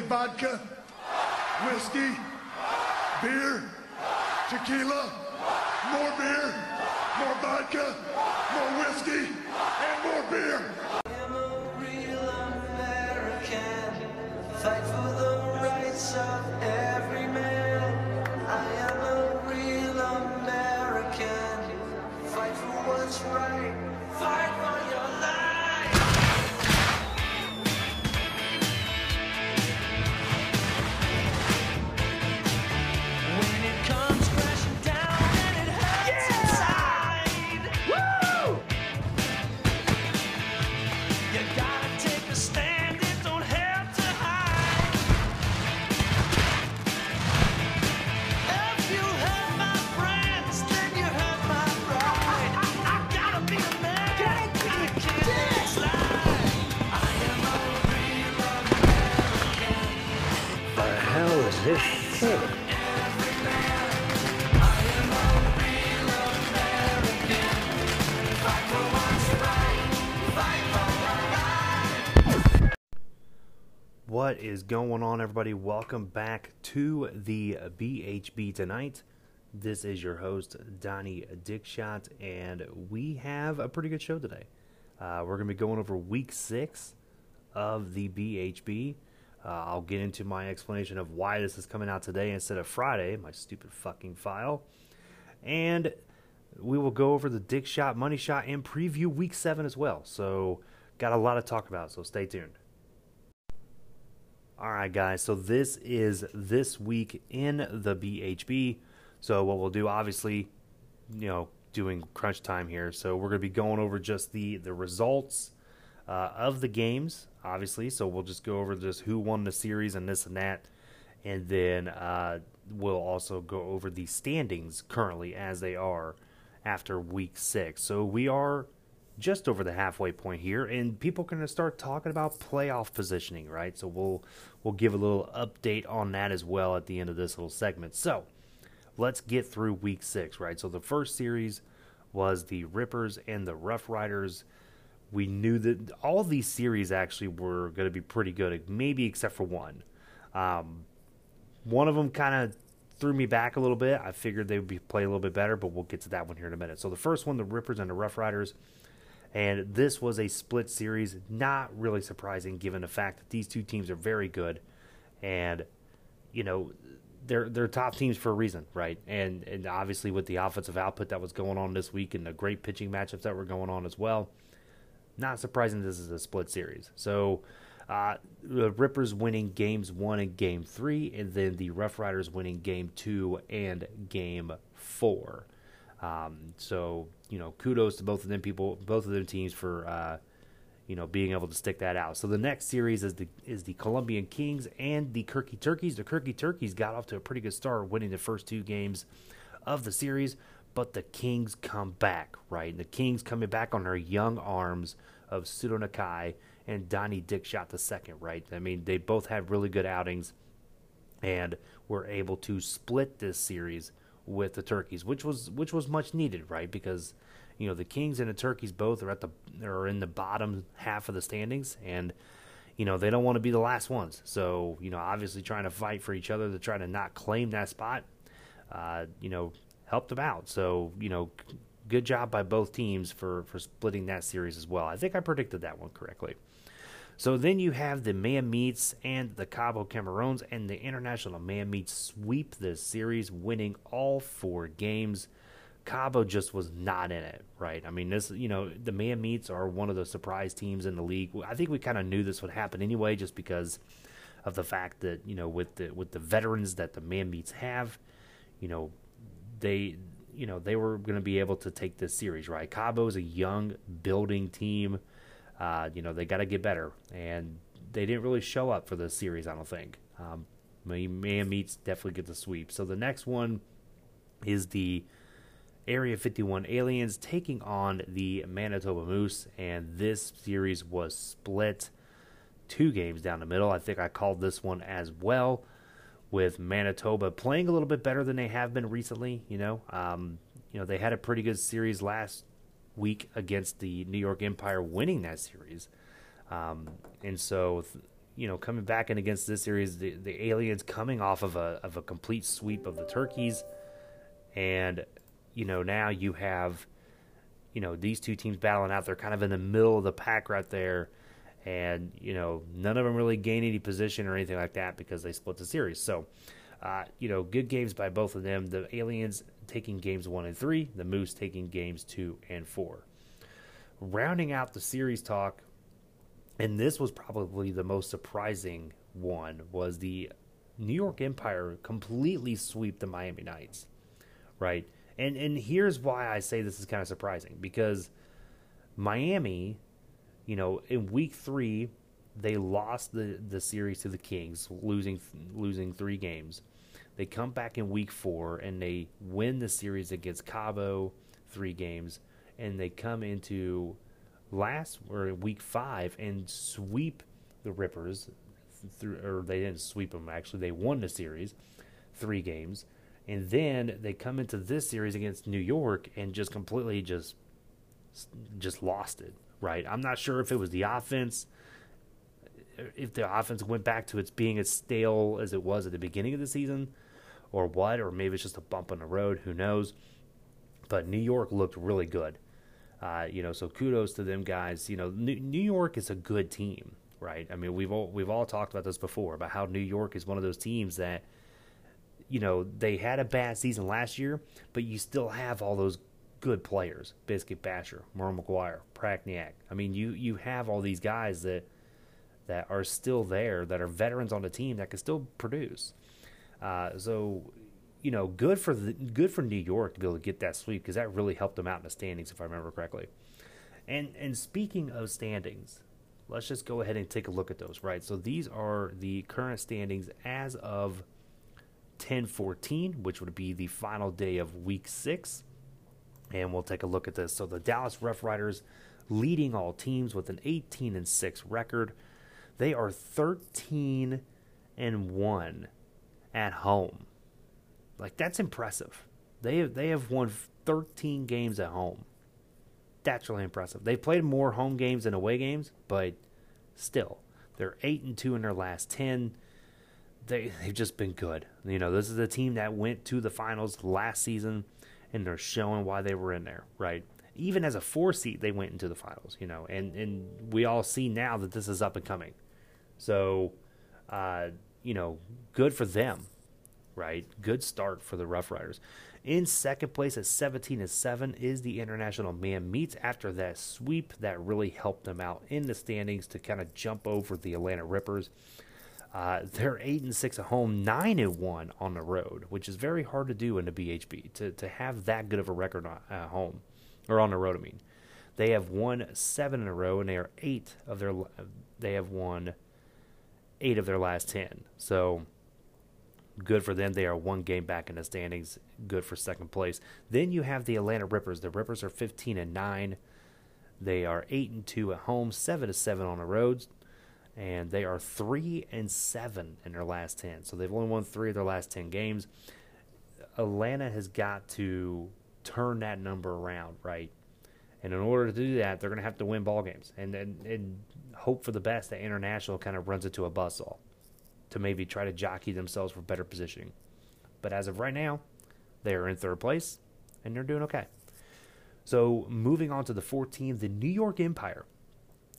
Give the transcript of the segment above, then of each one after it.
vodka, whiskey, beer, tequila, more beer, more vodka, more whiskey, and more beer. Is going on, everybody? Welcome back to the BHB tonight. This is your host, Donny Dickshot, and we have a pretty good show today. Uh, we're going to be going over week six of the BHB. Uh, I'll get into my explanation of why this is coming out today instead of Friday, my stupid fucking file. And we will go over the Dick Shot, Money Shot, and preview week seven as well. So, got a lot to talk about, so stay tuned. All right, guys. So this is this week in the BHB. So what we'll do, obviously, you know, doing crunch time here. So we're going to be going over just the the results uh, of the games, obviously. So we'll just go over just who won the series and this and that, and then uh, we'll also go over the standings currently as they are after week six. So we are just over the halfway point here, and people are going to start talking about playoff positioning, right? So we'll we'll give a little update on that as well at the end of this little segment. So let's get through week six, right? So the first series was the Rippers and the Rough Riders. We knew that all these series actually were going to be pretty good, maybe except for one. Um, one of them kind of threw me back a little bit. I figured they would be play a little bit better, but we'll get to that one here in a minute. So the first one, the Rippers and the Rough Riders, and this was a split series. Not really surprising given the fact that these two teams are very good, and you know they're they're top teams for a reason, right? And and obviously with the offensive output that was going on this week and the great pitching matchups that were going on as well, not surprising this is a split series. So uh, the Rippers winning games one and game three, and then the Rough Riders winning game two and game four. Um, so you know, kudos to both of them people, both of them teams for uh, you know being able to stick that out. So the next series is the is the Colombian Kings and the Kirky Turkeys. The Kirky Turkeys got off to a pretty good start, winning the first two games of the series, but the Kings come back, right? The Kings coming back on their young arms of Sudo Nakai and Donny Dickshot the second, right? I mean, they both had really good outings and were able to split this series with the Turkeys, which was which was much needed, right? Because you know the Kings and the Turkeys both are at the are in the bottom half of the standings, and you know they don't want to be the last ones. So you know, obviously trying to fight for each other to try to not claim that spot, uh, you know, helped them out. So you know, good job by both teams for for splitting that series as well. I think I predicted that one correctly. So then you have the Man meets and the Cabo Cameroons, and the International Man Meets sweep the series, winning all four games. Cabo just was not in it, right? I mean, this, you know, the Man meets are one of the surprise teams in the league. I think we kind of knew this would happen anyway, just because of the fact that you know, with the with the veterans that the Man meets have, you know, they, you know, they were going to be able to take this series, right? Cabo is a young building team. Uh, you know, they got to get better, and they didn't really show up for this series. I don't think. Um, Man Meets definitely get the sweep. So the next one is the Area 51 Aliens taking on the Manitoba Moose, and this series was split two games down the middle. I think I called this one as well, with Manitoba playing a little bit better than they have been recently. You know, um, you know they had a pretty good series last week against the New York Empire, winning that series, um, and so you know, coming back in against this series, the, the aliens coming off of a of a complete sweep of the turkeys, and you know now you have, you know, these two teams battling out. They're kind of in the middle of the pack right there, and you know none of them really gain any position or anything like that because they split the series. So, uh, you know, good games by both of them. The aliens taking games one and three, the Moose taking games two and four. Rounding out the series talk and this was probably the most surprising one was the New York Empire completely sweep the Miami Knights, right? And and here's why I say this is kind of surprising because Miami, you know, in week 3 they lost the the series to the Kings, losing losing 3 games. They come back in week 4 and they win the series against Cabo, 3 games, and they come into last or week five and sweep the Rippers through, or they didn't sweep them actually. They won the series, three games, and then they come into this series against New York and just completely just just lost it. Right? I'm not sure if it was the offense. If the offense went back to its being as stale as it was at the beginning of the season, or what, or maybe it's just a bump in the road, who knows? But New York looked really good. Uh, you know, so kudos to them guys. You know, New, New York is a good team, right? I mean, we've all we've all talked about this before about how New York is one of those teams that, you know, they had a bad season last year, but you still have all those good players: Biscuit Basher, Merle McGuire, Prakniak. I mean, you you have all these guys that that are still there, that are veterans on the team that can still produce. Uh, so you know, good for the, good for New York to be able to get that sweep because that really helped them out in the standings, if I remember correctly. And and speaking of standings, let's just go ahead and take a look at those. Right, so these are the current standings as of 10-14, which would be the final day of Week Six, and we'll take a look at this. So the Dallas Rough Riders leading all teams with an 18 and six record. They are 13 and one at home like that's impressive. They have, they have won 13 games at home. That's really impressive. They've played more home games than away games, but still, they're eight and two in their last 10. They they've just been good. You know, this is a team that went to the finals last season, and they're showing why they were in there. Right. Even as a four seed, they went into the finals. You know, and and we all see now that this is up and coming. So, uh, you know, good for them right? Good start for the Rough Riders. In second place at 17 and 7 is the International Man Meets after that sweep that really helped them out in the standings to kind of jump over the Atlanta Rippers. Uh, they're 8 and 6 at home, 9 and 1 on the road, which is very hard to do in the BHB to, to have that good of a record at home or on the road, I mean. They have won 7 in a row and they are 8 of their they have won 8 of their last 10. So Good for them. They are one game back in the standings. Good for second place. Then you have the Atlanta Rippers. The Rippers are 15 and 9. They are 8 and 2 at home, 7 to 7 on the roads, and they are 3 and 7 in their last 10. So they've only won 3 of their last 10 games. Atlanta has got to turn that number around, right? And in order to do that, they're going to have to win ball games and, and, and hope for the best that International kind of runs into a buzzsaw to maybe try to jockey themselves for better positioning. But as of right now, they are in third place and they're doing okay. So moving on to the 14th, the New York Empire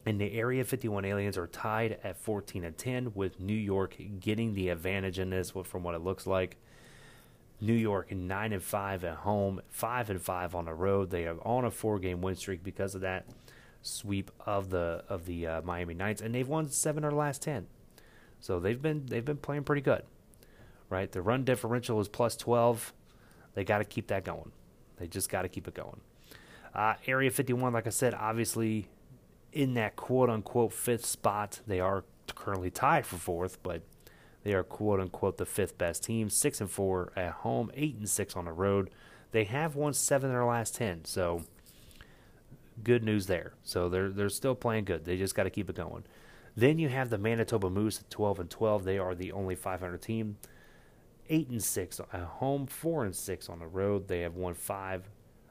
and the Area 51 aliens are tied at 14 and 10, with New York getting the advantage in this from what it looks like. New York 9 and 5 at home, 5 and 5 on the road. They are on a four game win streak because of that sweep of the of the uh, Miami Knights, and they've won seven of their last 10. So they've been they've been playing pretty good, right? The run differential is plus twelve. They got to keep that going. They just got to keep it going. Uh, Area 51, like I said, obviously in that quote unquote fifth spot. They are currently tied for fourth, but they are quote unquote the fifth best team. Six and four at home, eight and six on the road. They have won seven in their last ten, so good news there. So they're they're still playing good. They just got to keep it going. Then you have the Manitoba Moose at 12 and 12. They are the only 500 team. 8 and 6 at home, 4 and 6 on the road. They have won 5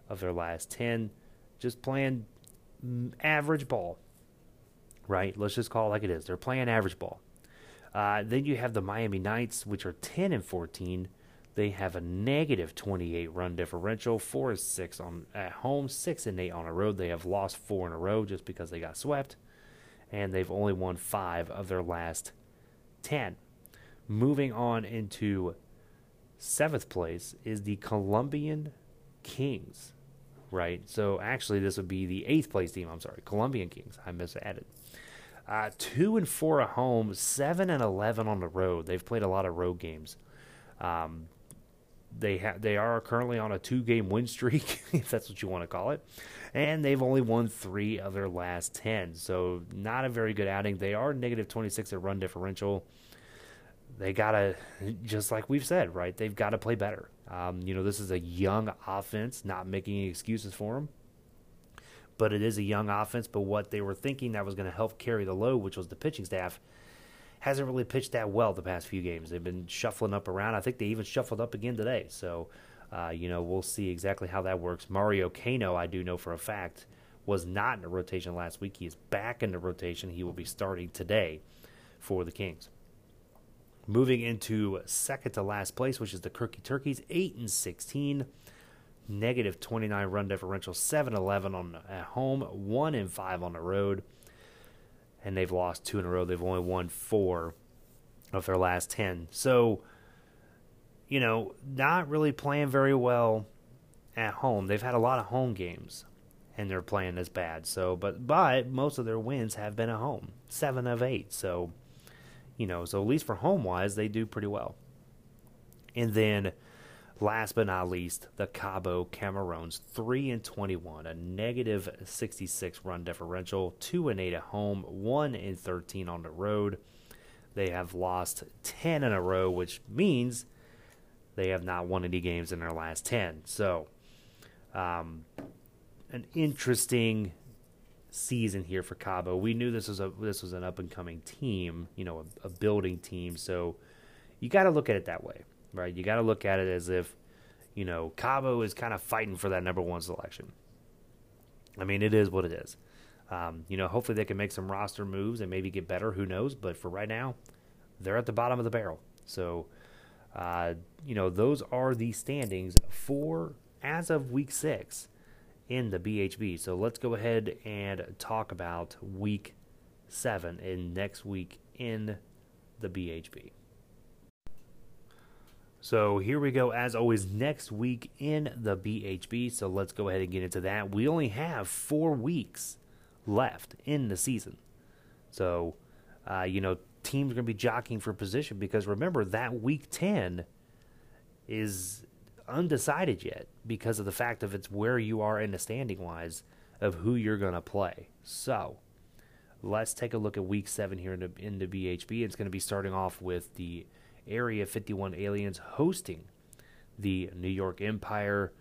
of their last 10. Just playing average ball. Right? Let's just call it like it is. They're playing average ball. Uh, then you have the Miami Knights, which are 10 and 14. They have a negative 28 run differential, four and six on at home, six and eight on a road. They have lost four in a row just because they got swept, and they've only won five of their last 10. Moving on into seventh place is the Colombian Kings, right? So actually, this would be the eighth place team. I'm sorry, Colombian Kings. I misadded. Uh, two and four at home, seven and eleven on the road. They've played a lot of road games. Um, they ha- they are currently on a two game win streak, if that's what you want to call it, and they've only won three of their last ten. So not a very good outing. They are negative twenty six at run differential. They gotta, just like we've said, right? They've got to play better. Um, you know, this is a young offense, not making excuses for them but it is a young offense. But what they were thinking that was going to help carry the load, which was the pitching staff, hasn't really pitched that well the past few games. They've been shuffling up around. I think they even shuffled up again today. So, uh, you know, we'll see exactly how that works. Mario Cano, I do know for a fact, was not in the rotation last week. He is back in the rotation. He will be starting today for the Kings. Moving into second to last place, which is the Kirky Turkeys, eight and sixteen negative 29 run differential, 7 11 on at home, 1 and 5 on the road. And they've lost two in a row. They've only won four of their last 10. So, you know, not really playing very well at home. They've had a lot of home games and they're playing as bad. So, but but most of their wins have been at home. 7 of 8. So, you know, so at least for home wise, they do pretty well. And then Last but not least, the Cabo Camarons, 3 and 21, a negative 66 run differential, 2 and 8 at home, 1 and 13 on the road. They have lost 10 in a row, which means they have not won any games in their last 10. So, um, an interesting season here for Cabo. We knew this was a this was an up and coming team, you know, a, a building team. So you got to look at it that way right? You got to look at it as if, you know, Cabo is kind of fighting for that number one selection. I mean, it is what it is. Um, you know, hopefully they can make some roster moves and maybe get better. Who knows? But for right now, they're at the bottom of the barrel. So, uh, you know, those are the standings for as of week six in the BHB. So let's go ahead and talk about week seven and next week in the BHB. So here we go, as always, next week in the BHB. So let's go ahead and get into that. We only have four weeks left in the season. So, uh, you know, teams are going to be jockeying for position because remember, that week 10 is undecided yet because of the fact of it's where you are in the standing wise of who you're going to play. So, let's take a look at week 7 here in the, in the BHB. It's going to be starting off with the Area 51 Aliens hosting the New York Empire.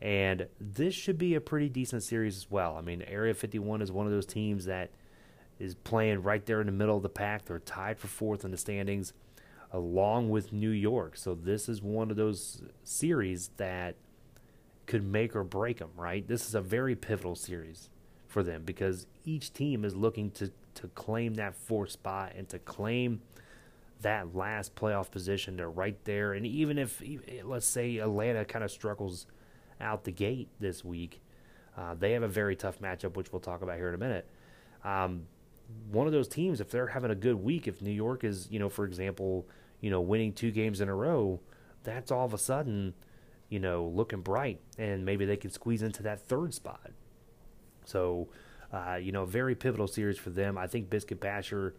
And this should be a pretty decent series as well. I mean, Area 51 is one of those teams that is playing right there in the middle of the pack. They're tied for fourth in the standings, along with New York. So this is one of those series that could make or break them, right? This is a very pivotal series for them because each team is looking to, to claim that fourth spot and to claim that last playoff position. They're right there. And even if, let's say, Atlanta kind of struggles out the gate this week, uh, they have a very tough matchup, which we'll talk about here in a minute. Um, one of those teams, if they're having a good week, if New York is, you know, for example, you know, winning two games in a row, that's all of a sudden, you know, looking bright, and maybe they can squeeze into that third spot. So, uh, you know, very pivotal series for them. I think Biscuit Basher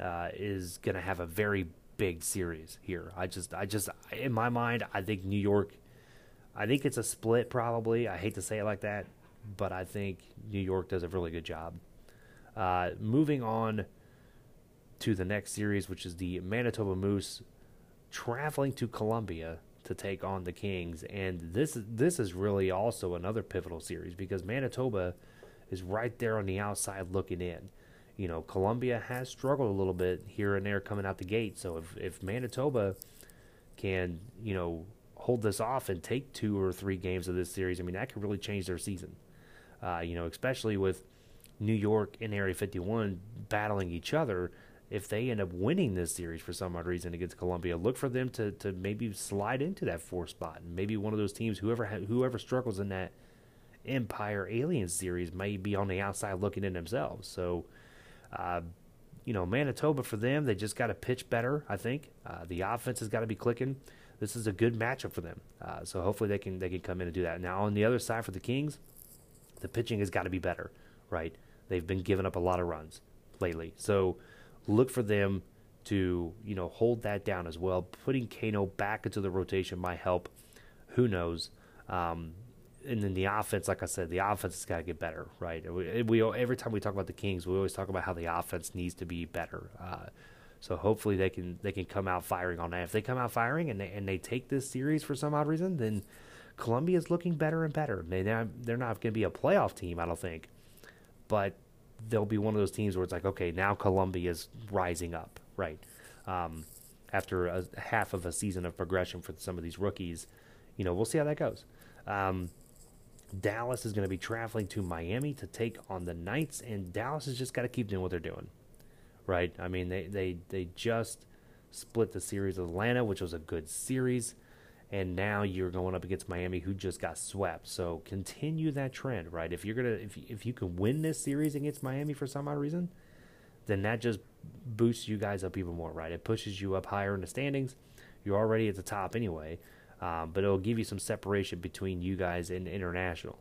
uh, is going to have a very big series here. I just, I just, in my mind, I think New York. I think it's a split, probably. I hate to say it like that, but I think New York does a really good job. Uh, moving on to the next series, which is the Manitoba Moose traveling to Columbia to take on the Kings, and this this is really also another pivotal series because Manitoba is right there on the outside looking in you know, Columbia has struggled a little bit here and there coming out the gate. So if, if Manitoba can, you know, hold this off and take two or three games of this series, I mean, that could really change their season. Uh, you know, especially with New York and Area 51 battling each other, if they end up winning this series for some odd reason against Colombia, look for them to, to maybe slide into that four spot. And maybe one of those teams, whoever ha- whoever struggles in that Empire Alien series, may be on the outside looking in themselves. So, uh, you know, Manitoba for them, they just got to pitch better. I think uh, the offense has got to be clicking. This is a good matchup for them. Uh, so hopefully they can they can come in and do that. Now on the other side for the Kings, the pitching has got to be better. Right? They've been giving up a lot of runs lately. So look for them to you know hold that down as well. Putting Kano back into the rotation might help. Who knows? Um, and then the offense, like I said, the offense has got to get better, right? We, we, every time we talk about the Kings, we always talk about how the offense needs to be better. Uh, so hopefully they can they can come out firing on that. If they come out firing and they and they take this series for some odd reason, then Columbia is looking better and better. They they're not going to be a playoff team, I don't think, but they'll be one of those teams where it's like, okay, now Columbia is rising up, right? Um, after a half of a season of progression for some of these rookies, you know, we'll see how that goes. Um, Dallas is going to be traveling to Miami to take on the Knights, and Dallas has just got to keep doing what they're doing, right? I mean, they they they just split the series with Atlanta, which was a good series, and now you're going up against Miami, who just got swept. So continue that trend, right? If you're gonna if if you can win this series against Miami for some odd reason, then that just boosts you guys up even more, right? It pushes you up higher in the standings. You're already at the top anyway. Um, but it'll give you some separation between you guys and international.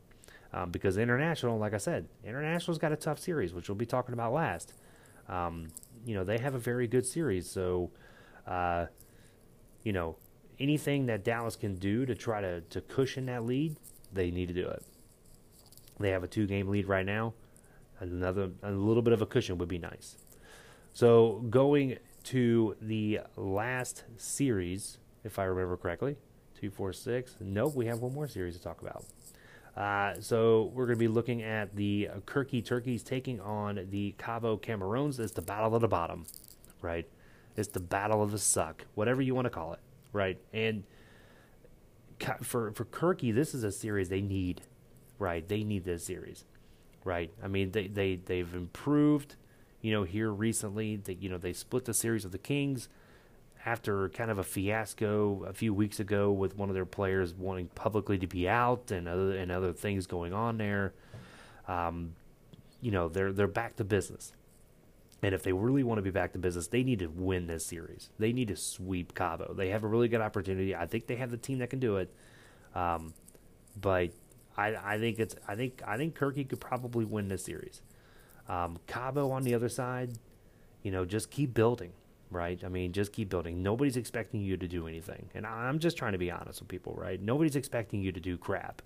Um, because international, like I said, international's got a tough series, which we'll be talking about last. Um, you know, they have a very good series, so uh, you know, anything that Dallas can do to try to, to cushion that lead, they need to do it. They have a two game lead right now. Another a little bit of a cushion would be nice. So going to the last series, if I remember correctly, two, four, six. Nope, we have one more series to talk about. Uh, so we're going to be looking at the Kirky Turkeys taking on the Cabo Cameroons. It's the battle of the bottom, right? It's the battle of the suck, whatever you want to call it, right? And for for Kirky, this is a series they need, right? They need this series, right? I mean, they they they've improved, you know, here recently. That you know they split the series of the Kings after kind of a fiasco a few weeks ago with one of their players wanting publicly to be out and other and other things going on there. Um, you know, they're they're back to business. And if they really want to be back to business, they need to win this series. They need to sweep Cabo. They have a really good opportunity. I think they have the team that can do it. Um, but I, I think it's I think I think Kirky could probably win this series. Um, Cabo on the other side, you know, just keep building right? I mean, just keep building. Nobody's expecting you to do anything. And I'm just trying to be honest with people, right? Nobody's expecting you to do crap.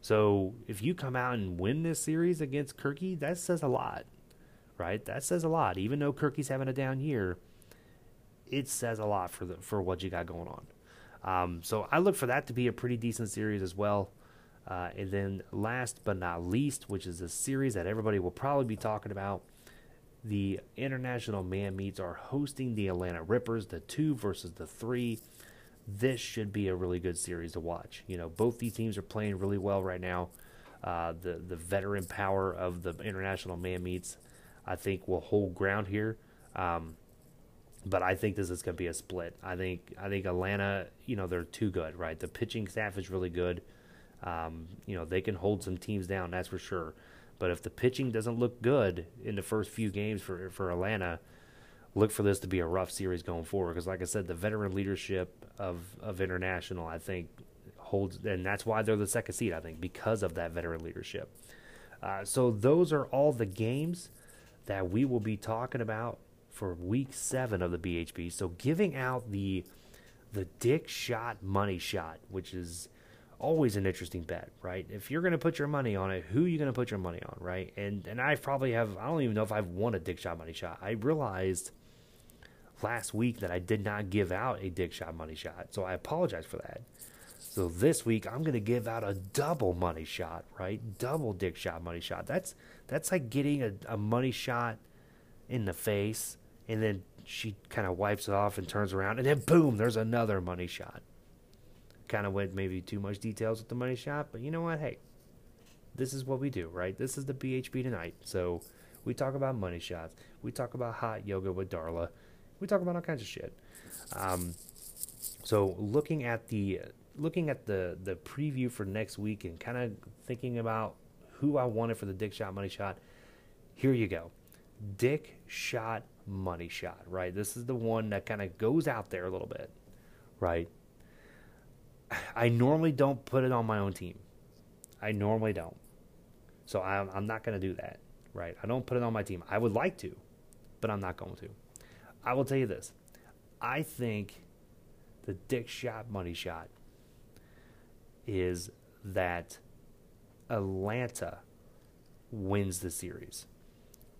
So if you come out and win this series against Kirky, that says a lot, right? That says a lot. Even though Kirky's having a down year, it says a lot for the for what you got going on. Um, so I look for that to be a pretty decent series as well. Uh, and then last but not least, which is a series that everybody will probably be talking about, the international man meets are hosting the Atlanta Rippers, the two versus the three. This should be a really good series to watch. You know, both these teams are playing really well right now. Uh, the the veteran power of the international man meets, I think, will hold ground here. Um, but I think this is going to be a split. I think I think Atlanta, you know, they're too good, right? The pitching staff is really good. Um, you know, they can hold some teams down, that's for sure. But if the pitching doesn't look good in the first few games for for Atlanta, look for this to be a rough series going forward. Because, like I said, the veteran leadership of of international, I think, holds, and that's why they're the second seed. I think because of that veteran leadership. Uh, so those are all the games that we will be talking about for week seven of the BHB. So giving out the the Dick Shot money shot, which is always an interesting bet, right? If you're going to put your money on it, who are you going to put your money on, right? And and I probably have I don't even know if I've won a dick shot money shot. I realized last week that I did not give out a dick shot money shot. So I apologize for that. So this week I'm going to give out a double money shot, right? Double dick shot money shot. That's that's like getting a, a money shot in the face and then she kind of wipes it off and turns around and then boom, there's another money shot kind of went maybe too much details with the money shot, but you know what? Hey, this is what we do, right? This is the BHB tonight. So We talk about money shots. We talk about hot yoga with Darla. We talk about all kinds of shit. Um, so looking at the looking at the the preview for next week and kind of thinking about who I wanted for the Dick Shot Money Shot, here you go. Dick Shot Money Shot, right? This is the one that kind of goes out there a little bit, right? I normally don't put it on my own team. I normally don't. So I'm, I'm not going to do that, right? I don't put it on my team. I would like to, but I'm not going to. I will tell you this. I think the Dick Shot Money Shot is that Atlanta wins the series.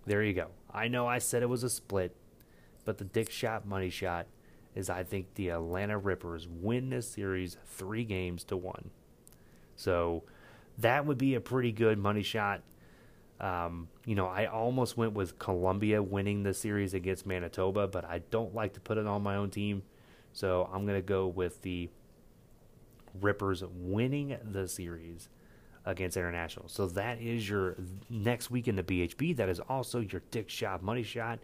There you go. I know I said it was a split, but the Dick Shot Money Shot is I think the Atlanta Rippers win this series three games to one. So that would be a pretty good money shot. Um, you know, I almost went with Columbia winning the series against Manitoba, but I don't like to put it on my own team. So I'm going to go with the Rippers winning the series against International. So that is your next week in the BHB. That is also your Dick Shot Money Shot.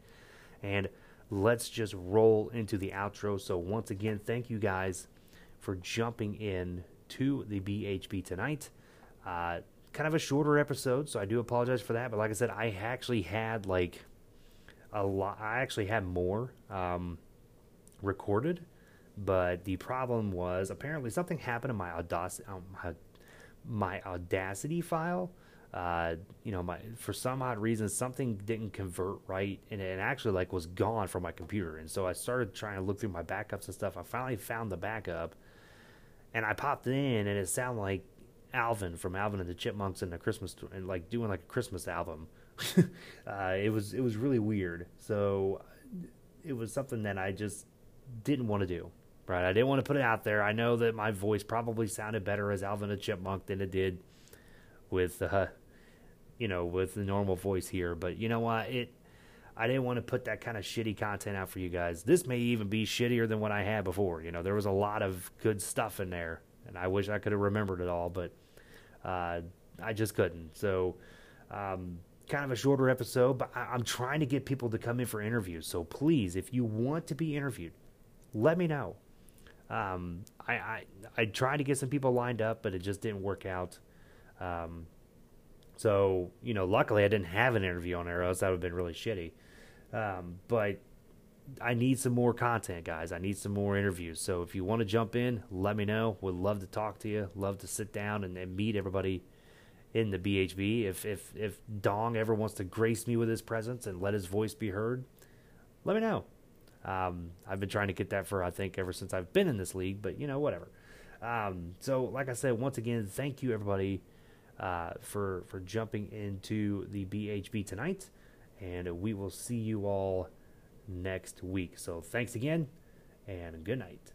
And let's just roll into the outro. So once again, thank you guys for jumping in to the BHB tonight. Uh, kind of a shorter episode, so I do apologize for that. But like I said, I actually had like a lot. I actually had more um, recorded, but the problem was apparently something happened in my Audacity, um, my, my Audacity file. Uh, you know, my for some odd reason something didn't convert right, and it actually like was gone from my computer. And so I started trying to look through my backups and stuff. I finally found the backup, and I popped it in, and it sounded like Alvin from Alvin and the Chipmunks and the Christmas and like doing like a Christmas album. uh, it was it was really weird. So it was something that I just didn't want to do. Right, I didn't want to put it out there. I know that my voice probably sounded better as Alvin the Chipmunk than it did with uh, you know, with the normal voice here. But you know what? It I didn't want to put that kind of shitty content out for you guys. This may even be shittier than what I had before. You know, there was a lot of good stuff in there, and I wish I could have remembered it all, but uh, I just couldn't. So, um, kind of a shorter episode, but I, am trying to get people to come in for interviews. So please, if you want to be interviewed, let me know. Um, I, I I tried to get some people lined up, but it just didn't work out. Um, so you know, luckily I didn't have an interview on else that would have been really shitty. Um, but I need some more content, guys. I need some more interviews. So if you want to jump in, let me know. Would love to talk to you. Love to sit down and, and meet everybody in the BHB. If if if Dong ever wants to grace me with his presence and let his voice be heard, let me know. Um, I've been trying to get that for I think ever since I've been in this league, but you know whatever. Um, so like I said, once again, thank you everybody uh, for for jumping into the BHB tonight, and we will see you all next week. So thanks again, and good night.